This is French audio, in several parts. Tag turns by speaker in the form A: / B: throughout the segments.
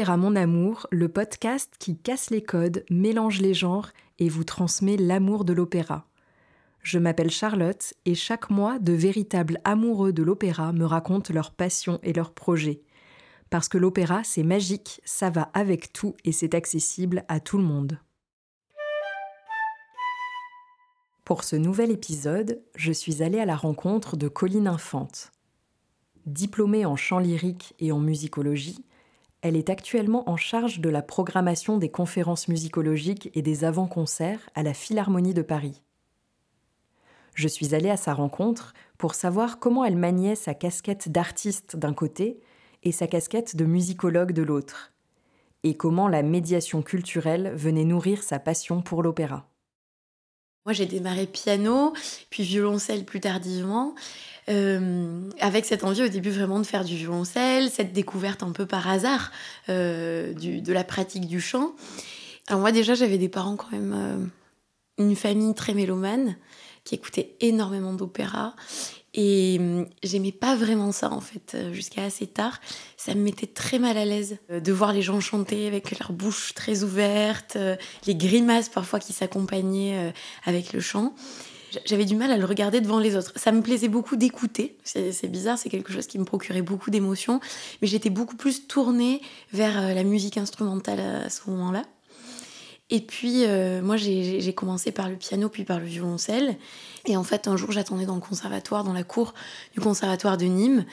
A: Opéra Mon Amour, le podcast qui casse les codes, mélange les genres et vous transmet l'amour de l'opéra. Je m'appelle Charlotte et chaque mois, de véritables amoureux de l'opéra me racontent leurs passions et leurs projets. Parce que l'opéra, c'est magique, ça va avec tout et c'est accessible à tout le monde. Pour ce nouvel épisode, je suis allée à la rencontre de Colline Infante. Diplômée en chant lyrique et en musicologie, elle est actuellement en charge de la programmation des conférences musicologiques et des avant-concerts à la Philharmonie de Paris. Je suis allée à sa rencontre pour savoir comment elle maniait sa casquette d'artiste d'un côté et sa casquette de musicologue de l'autre, et comment la médiation culturelle venait nourrir sa passion pour l'opéra.
B: Moi, j'ai démarré piano, puis violoncelle plus tardivement, euh, avec cette envie au début vraiment de faire du violoncelle, cette découverte un peu par hasard euh, de la pratique du chant. Alors moi déjà, j'avais des parents quand même, euh, une famille très mélomane, qui écoutait énormément d'opéra. Et hum, j'aimais pas vraiment ça en fait, euh, jusqu'à assez tard. Ça me mettait très mal à l'aise euh, de voir les gens chanter avec leur bouche très ouverte, euh, les grimaces parfois qui s'accompagnaient avec le chant. J'avais du mal à le regarder devant les autres. Ça me plaisait beaucoup d'écouter. C'est bizarre, c'est quelque chose qui me procurait beaucoup d'émotions. Mais j'étais beaucoup plus tournée vers la musique instrumentale à ce moment-là. Et puis, euh, moi, j'ai commencé par le piano, puis par le violoncelle. Et en fait, un jour, j'attendais dans le conservatoire, dans la cour du conservatoire de Nîmes.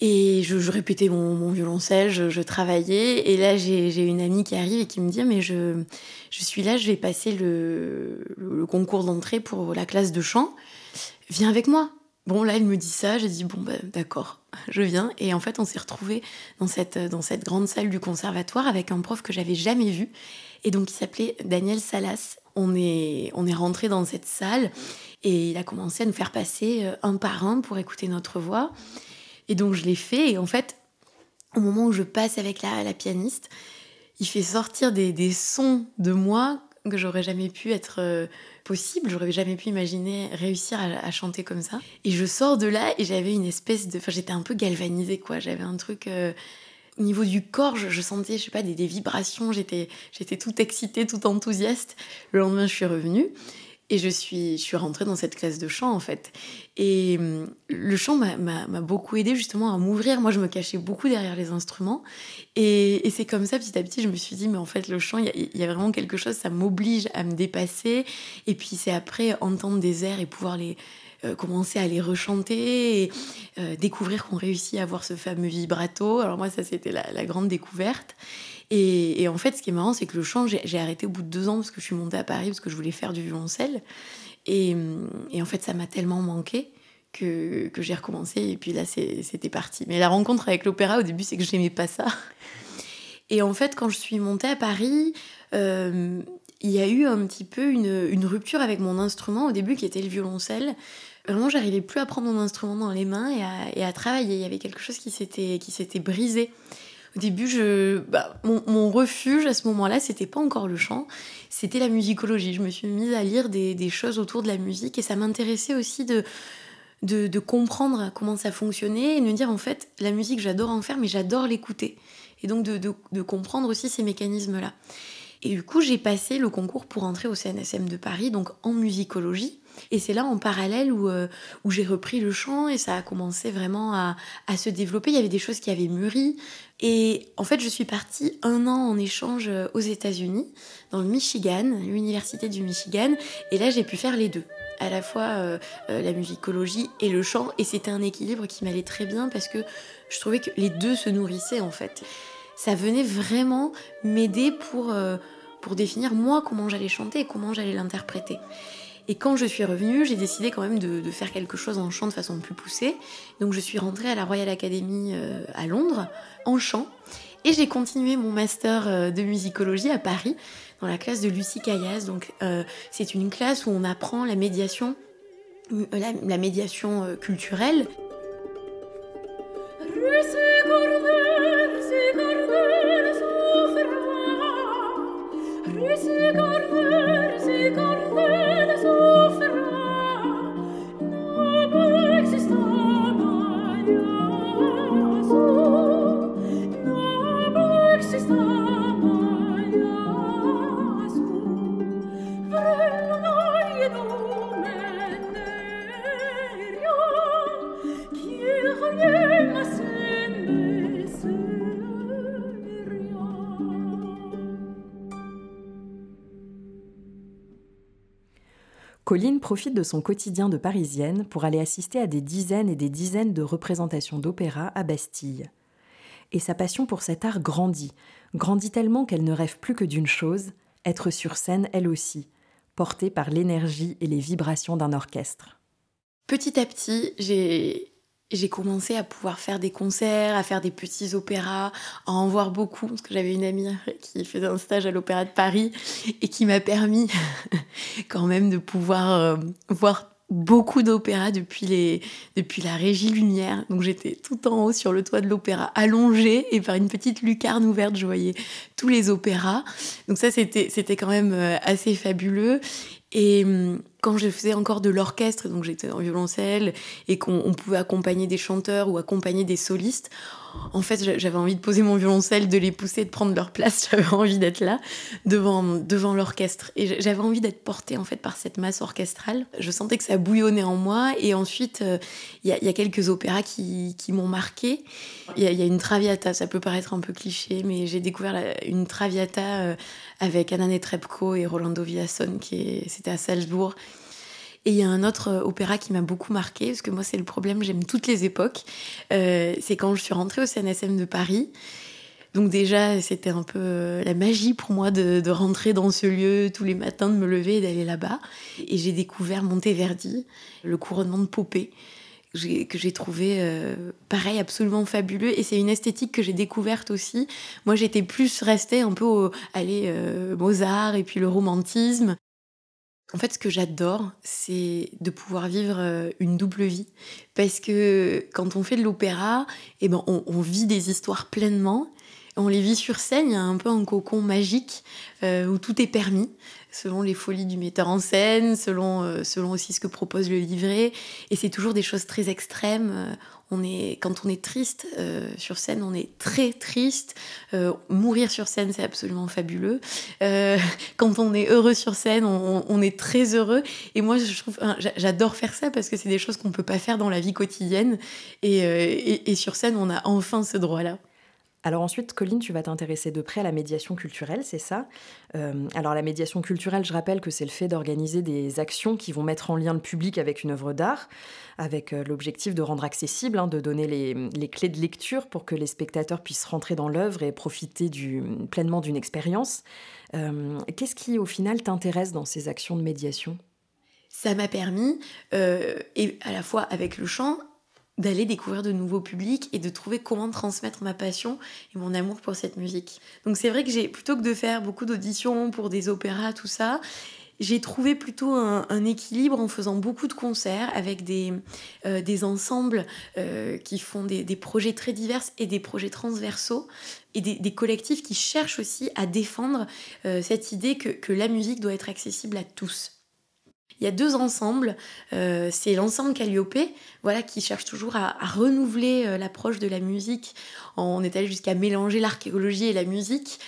B: Et je, répétais mon, violoncelle, je, travaillais. Et là, j'ai une amie qui arrive et qui me dit Mais je, je suis là, je vais passer le, le concours d'entrée pour la classe de chant. Viens avec moi. Bon, là, elle me dit ça, j'ai dit, bon, bah, d'accord, je viens. Et en fait, on s'est retrouvés dans cette, dans cette grande salle du conservatoire avec un prof que j'avais jamais vu et donc il s'appelait Daniel Salas. On est, on est rentré dans cette salle et il a commencé à nous faire passer euh, un par un pour écouter notre voix. Et donc je l'ai fait et en fait, au moment où je passe avec la, la pianiste, il fait sortir des, des sons de moi que j'aurais jamais pu être euh, possible, j'aurais jamais pu imaginer réussir à, chanter comme ça. Et je sors de là et j'avais une espèce de... Enfin j'étais un peu galvanisée quoi, j'avais un truc... Euh, au niveau du corps, je, sentais, je sais pas, des, vibrations, j'étais, j'étais toute excitée, toute enthousiaste. Le lendemain, je suis revenue et je suis, je suis rentrée dans cette classe de chant, en fait. Et hum, le chant m'a, beaucoup aidé justement à m'ouvrir. Moi, je me cachais beaucoup derrière les instruments. Et, c'est comme ça, petit à petit, je me suis dit, mais en fait, le chant, il y, a vraiment quelque chose, ça m'oblige à me dépasser. Et puis, c'est après entendre des airs et pouvoir les euh, commencer à les rechanter et euh, découvrir qu'on réussit à avoir ce fameux vibrato. Alors moi, ça, c'était la, grande découverte. Et, en fait, ce qui est marrant, c'est que le chant, j'ai arrêté au bout de deux ans parce que je suis montée à Paris parce que je voulais faire du violoncelle. Et, en fait, ça m'a tellement manqué que, j'ai recommencé. Et puis là, c'était parti. Mais la rencontre avec l'opéra, au début, c'est que je n'aimais pas ça. Et en fait, quand je suis montée à Paris, euh, il y a eu un petit peu une, rupture avec mon instrument au début qui était le violoncelle vraiment, j'arrivais plus à prendre mon instrument dans les mains et à, travailler. Il y avait quelque chose qui s'était brisé. Au début, je, bah, mon, refuge à ce moment-là, c'était pas encore le chant, c'était la musicologie. Je me suis mise à lire des, choses autour de la musique et ça m'intéressait aussi de, de, comprendre comment ça fonctionnait et de me dire en fait, la musique, j'adore en faire, mais j'adore l'écouter. Et donc de, comprendre aussi ces mécanismes-là. Et du coup, j'ai passé le concours pour entrer au CNSM de Paris, donc en musicologie. Et c'est là en parallèle où, euh, où j'ai repris le chant et ça a commencé vraiment à, se développer. Il y avait des choses qui avaient mûri. Et en fait, je suis partie un an en échange euh, aux États-Unis, dans le Michigan, l'université du Michigan. Et là, j'ai pu faire les deux à la fois euh, la musicologie et le chant et c'était un équilibre qui m'allait très bien parce que je trouvais que les deux se nourrissaient en fait. Ça venait vraiment m'aider pour, pour définir moi comment j'allais chanter et comment j'allais l'interpréter. Et quand je suis revenue, j'ai décidé quand même de, faire quelque chose en chant de façon plus poussée. Donc je suis rentrée à la Royal Academy à Londres en chant. Et j'ai continué mon master de musicologie à Paris, dans la classe de Lucie Caillas. Donc c'est une classe où on apprend la médiation, la, la médiation culturelle.
A: Colline profite de son quotidien de parisienne pour aller assister à des dizaines et des dizaines de représentations d'opéra à Bastille. Et sa passion pour cet art grandit, grandit tellement qu'elle ne rêve plus que d'une chose, être sur scène elle aussi, portée par l'énergie et les vibrations d'un orchestre.
B: Petit à petit, j'ai j'ai commencé à pouvoir faire des concerts, à faire des petits opéras, à en voir beaucoup, parce que j'avais une amie qui faisait un stage à l'Opéra de Paris et qui m'a permis quand même de pouvoir euh, voir beaucoup d'opéras depuis, depuis la régie lumière. Donc j'étais tout en haut sur le toit de l'opéra, allongée, et par une petite lucarne ouverte, je voyais tous les opéras. Donc ça, c'était, c'était quand même euh, assez fabuleux. Et hum, quand je faisais encore de l'orchestre, donc j'étais en violoncelle, et qu'on pouvait accompagner des chanteurs ou accompagner des solistes, en fait, j'avais envie de poser mon violoncelle, de les pousser, de prendre leur place. J'avais envie d'être là, devant, devant l'orchestre. Et j'avais envie d'être portée, en fait, par cette masse orchestrale. Je sentais que ça bouillonnait en moi. Et ensuite, euh, il y, a quelques opéras qui, qui m'ont marqué. Il y, a une Traviata, ça peut paraître un peu cliché, mais j'ai découvert une Traviata euh, avec Anna Netrebko et Rolando Villasson, qui c'était à Salzbourg. Et il y a un autre euh, opéra qui m'a beaucoup marqué, parce que moi c'est le problème, j'aime toutes les époques. Euh, c'est quand je suis rentrée au CNSM de Paris. Donc déjà, c'était un peu euh, la magie pour moi de, rentrer dans ce lieu tous les matins, de me lever et d'aller là-bas. Et j'ai découvert Monteverdi, le couronnement de Popée, que j'ai trouvé pareil absolument fabuleux et c'est une esthétique que j'ai découverte aussi moi j'étais plus restée un peu au allez Mozart et puis le romantisme en fait, ce que j'adore, c'est de pouvoir vivre euh, une double vie. Parce que quand on fait de l'opéra, eh ben, on, vit des histoires pleinement. On les vit sur scène, il y a un peu un cocon magique euh, où tout est permis, selon les folies du metteur en scène, selon, euh, selon aussi ce que propose le livret. Et c'est toujours des choses très extrêmes on est, quand on est triste euh, sur scène, on est très triste. Euh, mourir sur scène, c'est absolument fabuleux. Euh, quand on est heureux sur scène, on, est très heureux. Et moi, je trouve, j'adore faire ça parce que c'est des choses qu'on peut pas faire dans la vie quotidienne. et sur scène, on a enfin ce droit-là.
A: Alors ensuite, Colline, tu vas t'intéresser de près à la médiation culturelle, c'est ça? Euh, Alors la médiation culturelle, je rappelle que c'est le fait d'organiser des actions qui vont mettre en lien le public avec une œuvre d'art, avec euh, l'objectif de rendre accessible, hein, de donner les, clés de lecture pour que les spectateurs puissent rentrer dans l'œuvre et profiter pleinement d'une expérience. Euh, qu'est-ce qui, au final, t'intéresse dans ces actions de médiation?
B: Ça m'a permis, et à la fois avec le chant, d'aller découvrir de nouveaux publics et de trouver comment transmettre ma passion et mon amour pour cette musique. Donc c'est vrai que j'ai plutôt que de faire beaucoup d'auditions pour des opéras, tout ça, j'ai trouvé plutôt un, équilibre en faisant beaucoup de concerts avec des, euh, des ensembles euh, qui font des, projets très divers et des projets transversaux et des, collectifs qui cherchent aussi à défendre euh, cette idée que, que la musique doit être accessible à tous. Il y a deux ensembles. Euh, c'est l'ensemble Calliope, voilà, qui cherche toujours à, renouveler euh, l'approche de la musique. On est allé jusqu'à mélanger l'archéologie et la musique.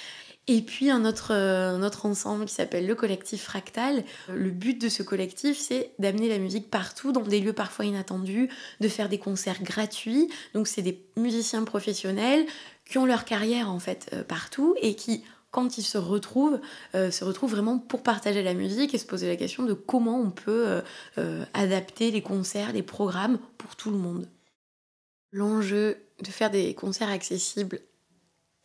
B: Et puis un autre, euh, un autre ensemble qui s'appelle le collectif Fractal. Le but de ce collectif, c'est d'amener la musique partout, dans des lieux parfois inattendus, de faire des concerts gratuits. Donc c'est des musiciens professionnels qui ont leur carrière en fait partout et qui quand ils se retrouvent, euh, se retrouvent vraiment pour partager la musique et se poser la question de comment on peut euh, euh, adapter les concerts, les programmes pour tout le monde. L'enjeu de faire des concerts accessibles,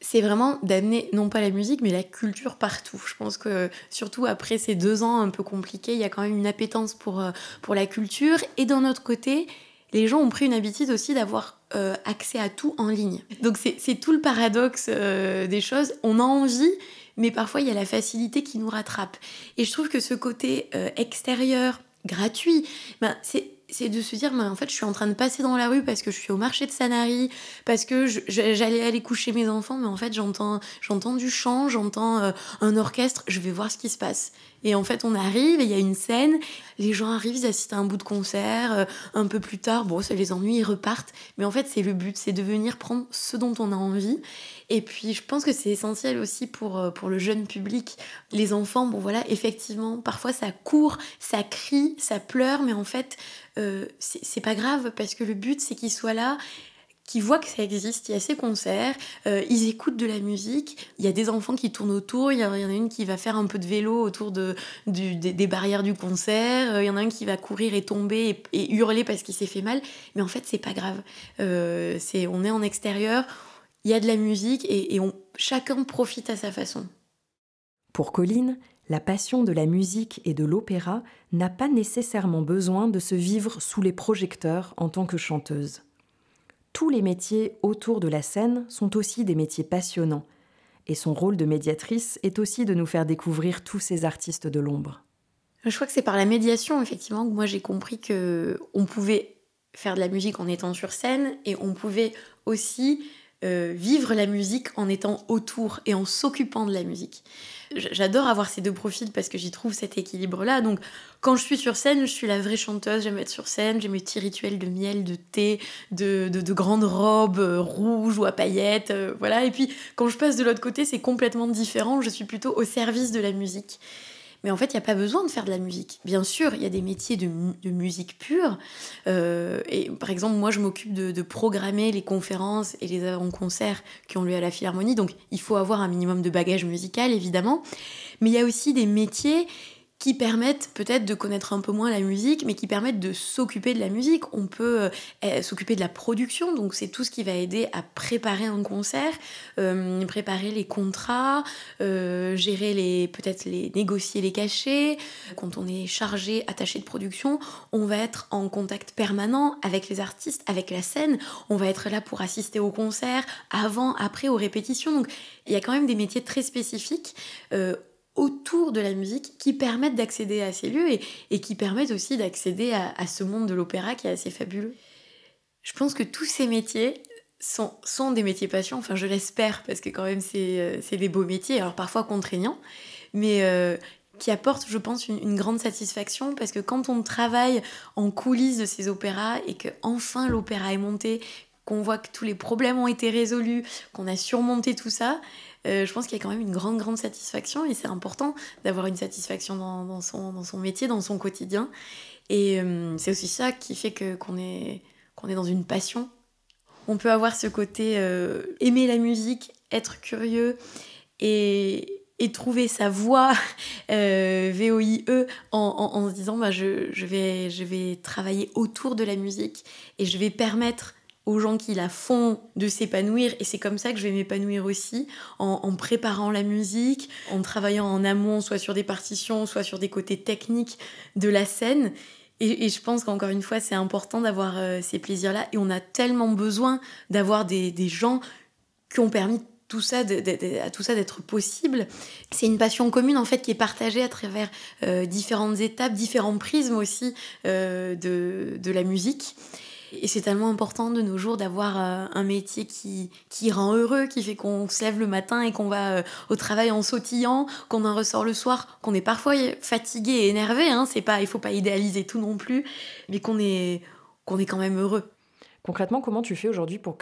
B: c'est vraiment d'amener non pas la musique mais la culture partout. Je pense que surtout après ces deux ans un peu compliqués, il y a quand même une appétence pour, pour la culture et d'un autre côté, les gens ont pris une habitude aussi d'avoir euh, accès à tout en ligne. Donc c'est tout le paradoxe euh, des choses. On a envie, mais parfois il y a la facilité qui nous rattrape. Et je trouve que ce côté euh, extérieur, gratuit, ben, c'est de se dire, mais en fait, je suis en train de passer dans la rue parce que je suis au marché de Sanary, parce que j'allais aller coucher mes enfants, mais en fait, j'entends, j'entends du chant, j'entends un orchestre, je vais voir ce qui se passe. Et en fait, on arrive, il y a une scène, les gens arrivent, ils assistent à un bout de concert, euh, un peu plus tard, bon, ça les ennuie, ils repartent. Mais en fait, c'est le but, c'est de venir prendre ce dont on a envie. Et puis, je pense que c'est essentiel aussi pour, euh, le jeune public. Les enfants, bon voilà, effectivement, parfois ça court, ça crie, ça pleure, mais en fait, euh, c'est pas grave parce que le but, c'est qu'ils soient là qui voient que ça existe, il y a ces concerts, euh, ils écoutent de la musique, il y a des enfants qui tournent autour, il y, en a une qui va faire un peu de vélo autour de, des, barrières du concert, euh, il y en a un qui va courir et tomber et, hurler parce qu'il s'est fait mal, mais en fait c'est pas grave. Euh, on est en extérieur, il y a de la musique et, on, chacun profite à sa façon.
A: Pour Colline, la passion de la musique et de l'opéra n'a pas nécessairement besoin de se vivre sous les projecteurs en tant que chanteuse tous les métiers autour de la scène sont aussi des métiers passionnants, et son rôle de médiatrice est aussi de nous faire découvrir tous ces artistes de l'ombre.
B: Je crois que c'est par la médiation, effectivement, que moi j'ai compris que on pouvait faire de la musique en étant sur scène et on pouvait aussi euh, vivre la musique en étant autour et en s'occupant de la musique. J'adore avoir ces deux profils parce que j'y trouve cet équilibre-là. Donc, quand je suis sur scène, je suis la vraie chanteuse, j'aime être sur scène, j'ai mes petits rituels de miel, de thé, de, de, grandes robes euh, rouges ou à paillettes, euh, voilà. Et puis, quand je passe de l'autre côté, c'est complètement différent, je suis plutôt au service de la musique. Mais en fait, il n'y a pas besoin de faire de la musique. Bien sûr, il y a des métiers de, musique pure. Euh, et par exemple, moi, je m'occupe de, programmer les conférences et les avant-concerts qui ont lieu à la Philharmonie. Donc, il faut avoir un minimum de bagage musical, évidemment. Mais il y a aussi des métiers qui permettent peut-être de connaître un peu moins la musique, mais qui permettent de s'occuper de la musique. On peut euh, eh, s'occuper de la production, donc c'est tout ce qui va aider à préparer un concert, euh, préparer les contrats, euh, gérer les, peut-être les négocier les cachets. Quand on est chargé, attaché de production, on va être en contact permanent avec les artistes, avec la scène. On va être là pour assister au concert, avant, après, aux répétitions. Donc il y a quand même des métiers très spécifiques autour de la musique qui permettent d'accéder à ces lieux et, qui permettent aussi d'accéder à, ce monde de l'opéra qui est assez fabuleux. Je pense que tous ces métiers sont, des métiers passion, enfin je l'espère parce que quand même c'est euh, des beaux métiers, alors parfois contraignants, mais euh, qui apportent je pense une, une, grande satisfaction parce que quand on travaille en coulisses de ces opéras et que enfin l'opéra est monté, qu'on voit que tous les problèmes ont été résolus, qu'on a surmonté tout ça, euh, je pense qu'il y a quand même une grande, grande satisfaction et c'est important d'avoir une satisfaction dans, son, dans son métier, dans son quotidien. Et euh, c'est aussi ça qui fait que, qu'on, est, qu'on est dans une passion. On peut avoir ce côté euh, aimer la musique, être curieux et, et trouver sa voix VOIE en, en, en, se disant bah, je, je, vais, je vais travailler autour de la musique et je vais permettre aux gens qui la font de s'épanouir et c'est comme ça que je vais m'épanouir aussi en, préparant la musique, en travaillant en amont soit sur des partitions, soit sur des côtés techniques de la scène. Et, je pense qu'encore une fois, c'est important d'avoir euh, ces plaisirs-là et on a tellement besoin d'avoir des, gens qui ont permis tout ça à tout ça d'être possible. C'est une passion commune en fait qui est partagée à travers euh, différentes étapes, différents prismes aussi euh, de, de la musique. Et c'est tellement important de nos jours d'avoir euh, un métier qui, qui rend heureux, qui fait qu'on se lève le matin et qu'on va euh, au travail en sautillant, qu'on en ressort le soir, qu'on est parfois fatigué et énervé. Hein, c'est pas, il faut pas idéaliser tout non plus, mais qu'on est, est quand même heureux.
A: Concrètement, comment tu fais aujourd'hui pour,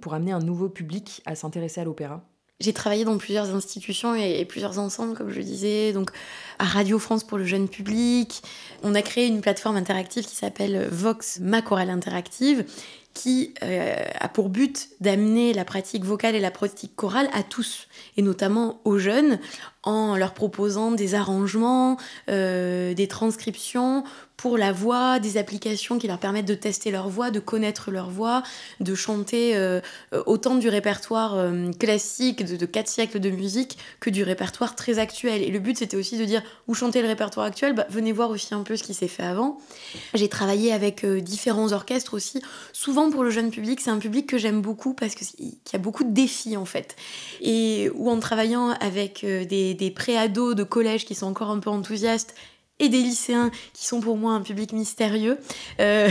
A: pour amener un nouveau public à s'intéresser à l'opéra?
B: J'ai travaillé dans plusieurs institutions et, plusieurs ensembles, comme je disais, donc à Radio France pour le jeune public. On a créé une plateforme interactive qui s'appelle Vox Ma Chorale Interactive, qui euh, a pour but d'amener la pratique vocale et la pratique chorale à tous, et notamment aux jeunes, en leur proposant des arrangements, euh, des transcriptions pour la voix, des applications qui leur permettent de tester leur voix, de connaître leur voix, de chanter euh, autant du répertoire euh, classique de, quatre siècles de musique que du répertoire très actuel. Et le but c'était aussi de dire, vous chantez le répertoire actuel, bah, venez voir aussi un peu ce qui s'est fait avant. J'ai travaillé avec différents orchestres aussi. Souvent pour le jeune public, c'est un public que j'aime beaucoup parce qu'il y a beaucoup de défis en fait. Et ou en travaillant avec des, des pré-ados de collège qui sont encore un peu enthousiastes, et des lycéens qui sont pour moi un public mystérieux. Euh,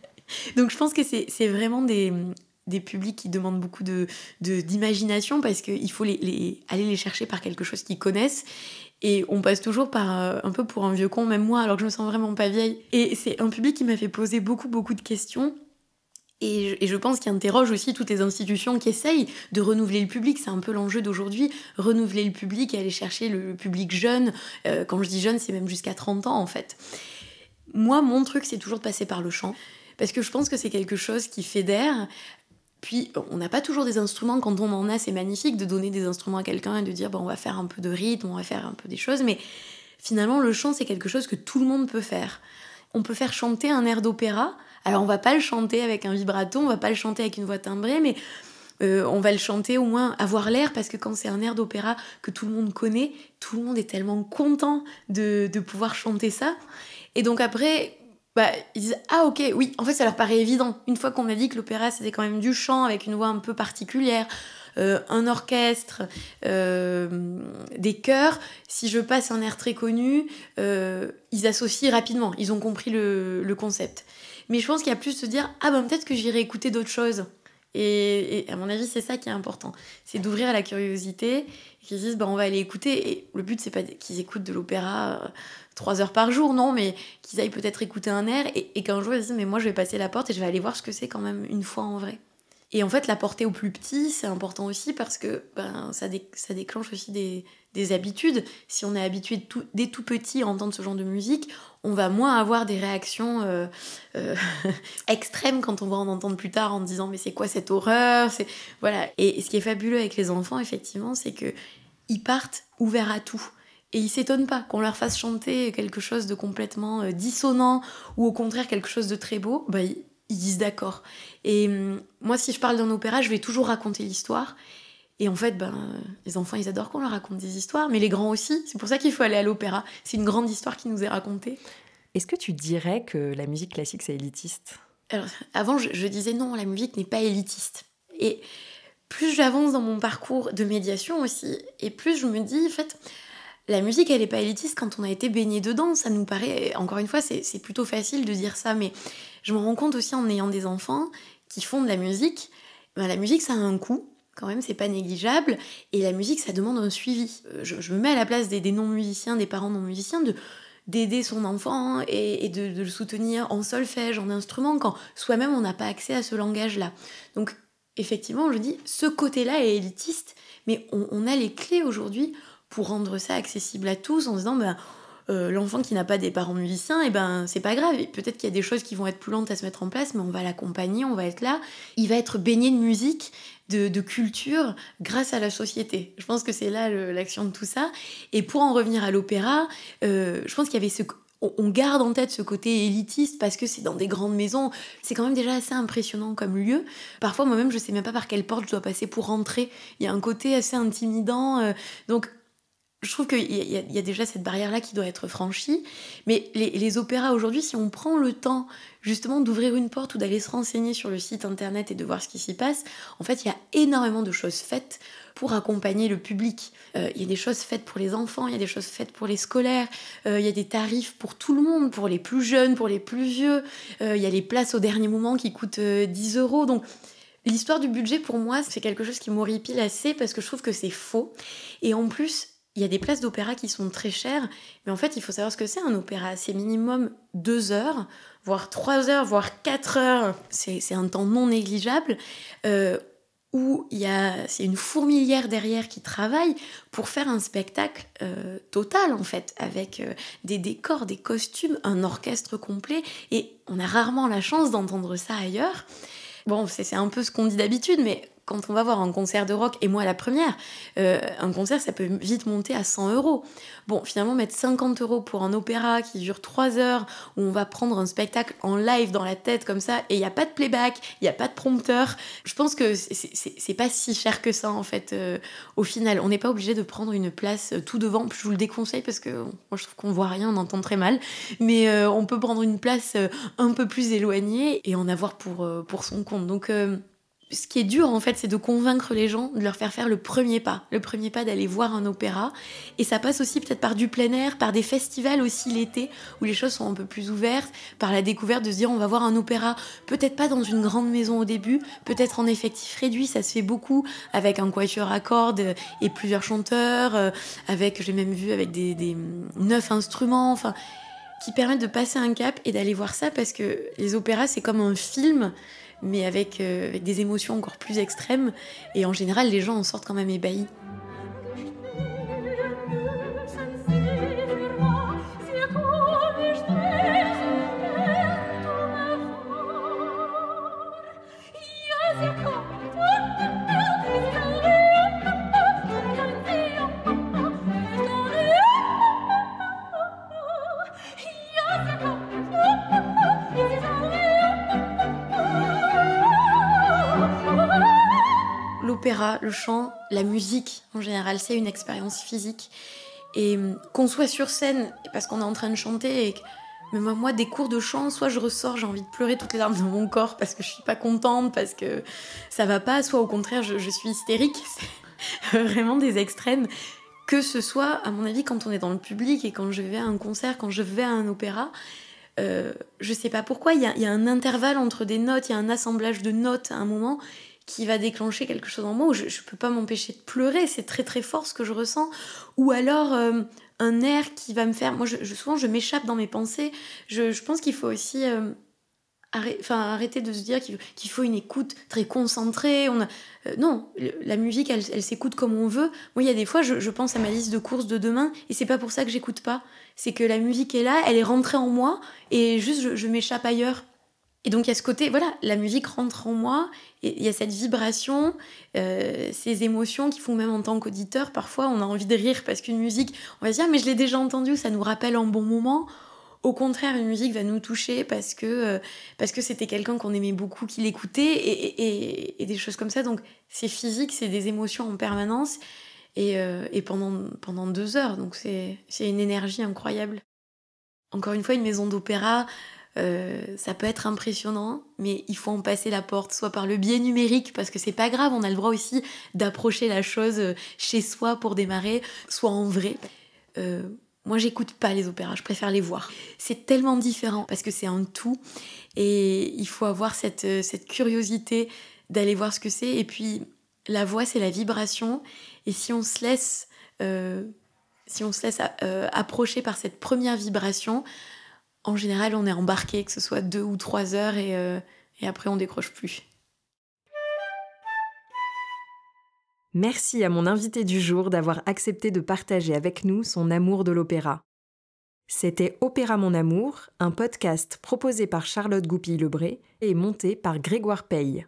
B: donc je pense que c'est vraiment des, des publics qui demandent beaucoup de d'imagination parce qu'il faut les, aller les chercher par quelque chose qu'ils connaissent. Et on passe toujours par euh, un peu pour un vieux con même moi alors que je me sens vraiment pas vieille. Et c'est un public qui m'a fait poser beaucoup beaucoup de questions et je, pense qu'il interroge aussi toutes les institutions qui essayent de renouveler le public. C'est un peu l'enjeu d'aujourd'hui, renouveler le public et aller chercher le, public jeune. Euh, quand je dis jeune, c'est même jusqu'à 30 ans en fait. Moi, mon truc, c'est toujours de passer par le chant. Parce que je pense que c'est quelque chose qui fédère. Puis, on n'a pas toujours des instruments. Quand on en a, c'est magnifique de donner des instruments à quelqu'un et de dire, bon, on va faire un peu de rythme, on va faire un peu des choses. Mais finalement, le chant, c'est quelque chose que tout le monde peut faire. On peut faire chanter un air d'opéra alors on va pas le chanter avec un vibrato, on va pas le chanter avec une voix timbrée, mais euh, on va le chanter au moins avoir l'air parce que quand c'est un air d'opéra que tout le monde connaît, tout le monde est tellement content de, pouvoir chanter ça. Et donc après, bah, ils disent Ah, ok, oui, en fait, ça leur paraît évident. Une fois qu'on a dit que l'opéra c'était quand même du chant avec une voix un peu particulière, euh, un orchestre, euh, des chœurs, si je passe un air très connu, ils associent rapidement, ils ont compris le concept. Mais je pense qu'il y a plus se dire ah ben peut-être que j'irai écouter d'autres choses. Et, à mon avis, c'est ça qui est important. C'est d'ouvrir à la curiosité et qu'ils disent ben, on va aller écouter. Et le but, c'est pas qu'ils écoutent de l'opéra euh, trois heures par jour, non, mais qu'ils aillent peut-être écouter un air et, qu'un jour ils disent mais moi je vais passer la porte et je vais aller voir ce que c'est quand même une fois en vrai. Et en fait, la porter au plus petit, c'est important aussi parce que ben, ça, déclenche aussi des, des habitudes. Si on est habitué tout, dès tout petit à entendre ce genre de musique, on va moins avoir des réactions euh, euh, extrêmes quand on va en entendre plus tard en disant mais c'est quoi cette horreur? Voilà. Et ce qui est fabuleux avec les enfants effectivement c'est que ils partent ouverts à tout. Et ils s'étonnent pas qu'on leur fasse chanter quelque chose de complètement euh, dissonant ou au contraire quelque chose de très beau. Bah ils, disent d'accord et hum, moi si je parle d'un opéra je vais toujours raconter l'histoire et en fait, ben, les enfants, ils adorent qu'on leur raconte des histoires, mais les grands aussi. C'est pour ça qu'il faut aller à l'opéra. C'est une grande histoire qui nous est racontée.
A: Est-ce que tu dirais que la musique classique, c'est élitiste?
B: Alors, avant, je, disais non, la musique n'est pas élitiste. Et plus j'avance dans mon parcours de médiation aussi, et plus je me dis, en fait, la musique, elle n'est pas élitiste quand on a été baigné dedans. Ça nous paraît, encore une fois, c'est plutôt facile de dire ça, mais je me rends compte aussi en ayant des enfants qui font de la musique. Ben, la musique, ça a un coût quand même, c'est pas négligeable. Et la musique, ça demande un suivi. Euh, je, me mets à la place des, non-musiciens, des parents non-musiciens, de d'aider son enfant et, de, le soutenir en solfège, en instrument, quand soi-même on n'a pas accès à ce langage-là. Donc effectivement, je dis, ce côté-là est élitiste, mais on, a les clés aujourd'hui pour rendre ça accessible à tous en disant, ben, euh, l'enfant qui n'a pas des parents musiciens, et eh ben c'est pas grave. Peut-être qu'il y a des choses qui vont être plus lentes à se mettre en place, mais on va l'accompagner, on va être là. Il va être baigné de musique de, culture grâce à la société. Je pense que c'est là l'action de tout ça. Et pour en revenir à l'opéra, euh, je pense qu'il y avait ce on garde en tête ce côté élitiste parce que c'est dans des grandes maisons. C'est quand même déjà assez impressionnant comme lieu. Parfois, moi-même, je sais même pas par quelle porte je dois passer pour rentrer. Il y a un côté assez intimidant. Euh, donc, je trouve qu'il y, y, a déjà cette barrière-là qui doit être franchie. Mais les, opéras aujourd'hui, si on prend le temps justement d'ouvrir une porte ou d'aller se renseigner sur le site internet et de voir ce qui s'y passe, en fait, il y a énormément de choses faites pour accompagner le public. Euh, il y a des choses faites pour les enfants, il y a des choses faites pour les scolaires, euh, il y a des tarifs pour tout le monde, pour les plus jeunes, pour les plus vieux. Euh, il y a les places au dernier moment qui coûtent 10 euros. Donc, L'histoire du budget, pour moi, c'est quelque chose qui m'horripile assez parce que je trouve que c'est faux. Et en plus, il y a des places d'opéra qui sont très chères, mais en fait, il faut savoir ce que c'est un opéra. C'est minimum deux heures, voire trois heures, voire quatre heures. C'est un temps non négligeable. Euh, où il y a c'est une fourmilière derrière qui travaille pour faire un spectacle euh, total en fait avec euh, des décors, des costumes, un orchestre complet et on a rarement la chance d'entendre ça ailleurs. Bon, c'est un peu ce qu'on dit d'habitude, mais quand on va voir un concert de rock, et moi la première, euh, un concert ça peut vite monter à 100 euros. Bon, finalement, mettre 50 euros pour un opéra qui dure 3 heures, où on va prendre un spectacle en live dans la tête comme ça, et il n'y a pas de playback, il n'y a pas de prompteur, je pense que c'est pas si cher que ça en fait, euh, au final. On n'est pas obligé de prendre une place euh, tout devant, je vous le déconseille parce que moi je trouve qu'on voit rien, on entend très mal, mais on peut prendre une place un peu plus éloignée et en avoir pour, pour son compte. Donc ce qui est dur en fait, c'est de convaincre les gens, de leur faire faire le premier pas, le premier pas d'aller voir un opéra. Et ça passe aussi peut-être par du plein air, par des festivals aussi l'été, où les choses sont un peu plus ouvertes, par la découverte de se dire on va voir un opéra, peut-être pas dans une grande maison au début, peut-être en effectif réduit, ça se fait beaucoup, avec un quatuor à cordes et plusieurs chanteurs, euh, avec, j'ai même vu avec des, des neuf instruments, enfin qui permettent de passer un cap et d'aller voir ça parce que les opéras c'est comme un film mais avec, euh, avec des émotions encore plus extrêmes. Et en général, les gens en sortent quand même ébahis. L'opéra, le chant, la musique en général, c'est une expérience physique. Et hum, qu'on soit sur scène parce qu'on est en train de chanter et que même moi, des cours de chant, soit je ressors, j'ai envie de pleurer toutes les larmes de mon corps parce que je suis pas contente, parce que ça va pas, soit au contraire, je, suis hystérique. C'est vraiment des extrêmes. Que ce soit, à mon avis, quand on est dans le public et quand je vais à un concert, quand je vais à un opéra, euh, je sais pas pourquoi, il y, y, a un intervalle entre des notes, il y a un assemblage de notes à un moment qui va déclencher quelque chose en moi où je, ne peux pas m'empêcher de pleurer, c'est très très fort ce que je ressens. Ou alors euh, un air qui va me faire. Moi, je, souvent, je m'échappe dans mes pensées. Je, pense qu'il faut aussi euh, arrêter de se dire qu'il faut une écoute très concentrée. On a, euh, non, la musique, elle, elle s'écoute comme on veut. Moi, il y a des fois, je, pense à ma liste de courses de demain et c'est pas pour ça que j'écoute pas. C'est que la musique est là, elle est rentrée en moi et juste je m'échappe ailleurs. Et donc il y a ce côté, voilà, la musique rentre en moi, il y a cette vibration, euh, ces émotions qui font même en tant qu'auditeur, parfois on a envie de rire parce qu'une musique, on va se dire mais je l'ai déjà entendue, ça nous rappelle un bon moment. Au contraire, une musique va nous toucher parce que euh, parce que c'était quelqu'un qu'on aimait beaucoup, qui l'écoutait, et, des choses comme ça. Donc c'est physique, c'est des émotions en permanence, et, euh, pendant, pendant deux heures, donc c'est une énergie incroyable. Encore une fois, une maison d'opéra, euh, ça peut être impressionnant, mais il faut en passer la porte, soit par le biais numérique, parce que c'est pas grave, on a le droit aussi d'approcher la chose euh, chez soi pour démarrer, soit en vrai. Euh, moi, j'écoute pas les opéras, je préfère les voir. C'est tellement différent parce que c'est un tout, et il faut avoir cette, cette curiosité d'aller voir ce que c'est. Et puis, la voix, c'est la vibration, et si on se laisse, si on se laisse approcher par cette première vibration, en général, on est embarqué, que ce soit deux ou trois heures, et, euh, et après, on décroche plus.
A: Merci à mon invité du jour d'avoir accepté de partager avec nous son amour de l'opéra. C'était Opéra Mon Amour, un podcast proposé par Charlotte Goupil-Lebré et monté par Grégoire Paye.